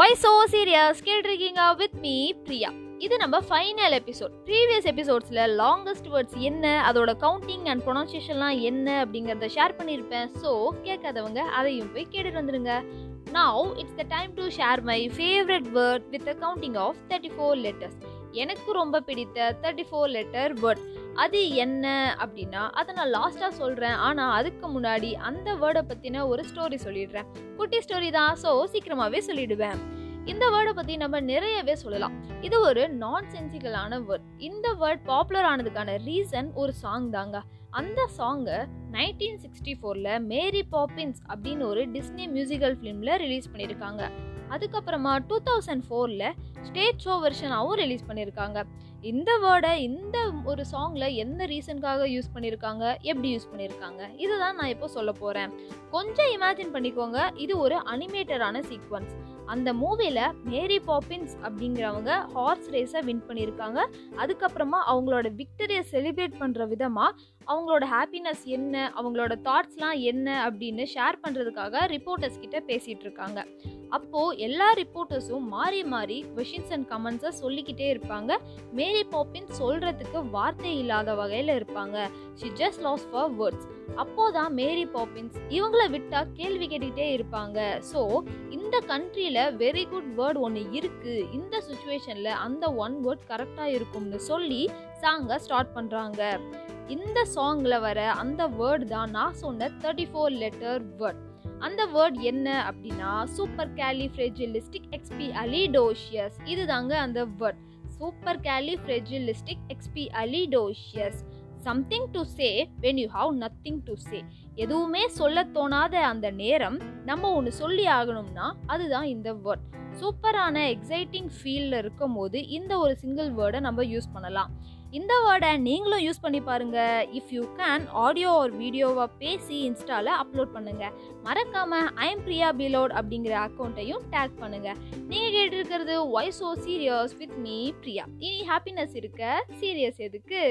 Y so serious கேட்டிருக்கீங்க with me Priya. இது நம்ம ஃபைனல் எபிசோட் ப்ரீவியஸ் எபிசோட்ஸில் லாங்கஸ்ட் வேர்ட்ஸ் என்ன அதோட கவுண்டிங் அண்ட் ப்ரொனன்சியேஷன்லாம் என்ன அப்படிங்கிறத ஷேர் பண்ணியிருப்பேன். ஸோ கேட்காதவங்க அதையும் போய் கேட்டுட்டு வந்துடுங்க now it's the time to share my favourite word with a counting of thirty four letters எனக்கு ரொம்ப பிடித்த தேர்ட்டி ஃபோர் லெட்டர் வேர்ட் அது என்ன அப்படின்னா அதை நான் லாஸ்ட்டாக சொல்கிறேன் ஆனால் அதுக்கு முன்னாடி அந்த வேர்டை பற்றின ஒரு ஸ்டோரி சொல்லிடுறேன். குட்டி ஸ்டோரி தான். ஸோ சீக்கிரமாகவே சொல்லிடுவேன். இந்த வேர்டை பற்றி நம்ம நிறையவே சொல்லலாம். இது ஒரு நான் சென்சிக்கலான வேர்ட் இந்த வேர்ட் பாப்புலர் ஆனதுக்கான ரீசன் ஒரு சாங் தாங்க. அந்த சாங்கை நைன்டீன் சிக்ஸ்டி ஃபோரில் மேரி பாப்பின்ஸ் அப்படின்னு ஒரு டிஸ்னி மியூசிக்கல் ஃபிலிமில் ரிலீஸ் பண்ணியிருக்காங்க. அதுக்கப்புறமா டூ தௌசண்ட் ஃபோரில் ஸ்டேட் ஷோ வெர்ஷனாகவும் ரிலீஸ் பண்ணியிருக்காங்க. இந்த வேர்டை இந்த ஒரு சாங்கில் எந்த ரீசனுக்காக யூஸ் பண்ணியிருக்காங்க எப்படி யூஸ் பண்ணியிருக்காங்க இதுதான் நான் இப்போ சொல்ல போகிறேன் கொஞ்சம் இமேஜின் பண்ணிக்கோங்க இது ஒரு அனிமேட்டடான சீக்வன்ஸ் அந்த மூவியில் மேரி பாப்பின்ஸ் அப்படிங்கிறவங்க ஹார்ஸ் ரேஸை வின் பண்ணியிருக்காங்க அதுக்கப்புறமா அவங்களோட விக்டரியை செலிப்ரேட் பண்ணுற விதமாக அவங்களோட ஹாப்பினஸ் என்ன அவங்களோட தாட்ஸ்லாம் என்ன அப்படின்னு ஷேர் பண்ணுறதுக்காக ரிப்போர்ட்டர்ஸ் கிட்ட பேசிகிட்டு இருக்காங்க. அப்போது எல்லா ரிப்போர்ட்டர்ஸும் மாறி மாறி கொஷின்ஸ் அண்ட் கமெண்ட்ஸை சொல்லிக்கிட்டே இருப்பாங்க. மேரி பாப்பின் சொல்கிறதுக்கு வார்த்தை இல்லாத வகையில் இருப்பாங்க. She just loss for words அப்போதான் மேரி பாப்பின்ஸ் இவங்கள விட்டா கேள்வி கேட்டுக்கிட்டே இருப்பாங்க. ஸோ இந்த கண்ட்ரியில் வெரி குட் வேர்ட் ஒன்று இருக்குது இந்த சுச்சுவேஷனில் அந்த ஒன் வேர்ட் கரெக்டாக இருக்கும்னு சொல்லி சாங்கை ஸ்டார்ட் பண்ணுறாங்க இந்த சாங்கில் வர அந்த வேர்டு தான் நான் சொன்ன தேர்ட்டி ஃபோர் லெட்டர் வேர்ட் அந்த வேர்ட் என்ன அப்படின்னா சூப்பர் கேலி ஃப்ரெஜிலிஸ்டிக் எக்ஸ்பி அலிடோஷியஸ் இதுதாங்க அந்த word supercalifragilisticexpialidocious something to say when you have nothing to say எதுவுமே சொல்ல தோணாத அந்த நேரம் நம்ம ஒன்று சொல்லி ஆகணும்னா அதுதான் இந்த வேர்ட் சூப்பரான எக்ஸைட்டிங் ஃபீலில் இருக்கும் போது இந்த ஒரு சிங்கிள் வேர்டை நம்ம யூஸ் பண்ணலாம். இந்த வேர்டை நீங்களும் யூஸ் பண்ணி பாருங்கள் இஃப் யூ கேன் ஆடியோ ஒரு வீடியோவை பேசி இன்ஸ்டாவில் அப்லோட் பண்ணுங்கள் மறக்காமல் ஐம் பிரியா பிலோட் அப்படிங்கிற அக்கௌண்ட்டையும் டேக் பண்ணுங்கள் நீங்கள் கேட்டிருக்கிறது why so serious with me Priya இனி ஹாப்பினஸ் இருக்க சீரியஸ் எதுக்கு?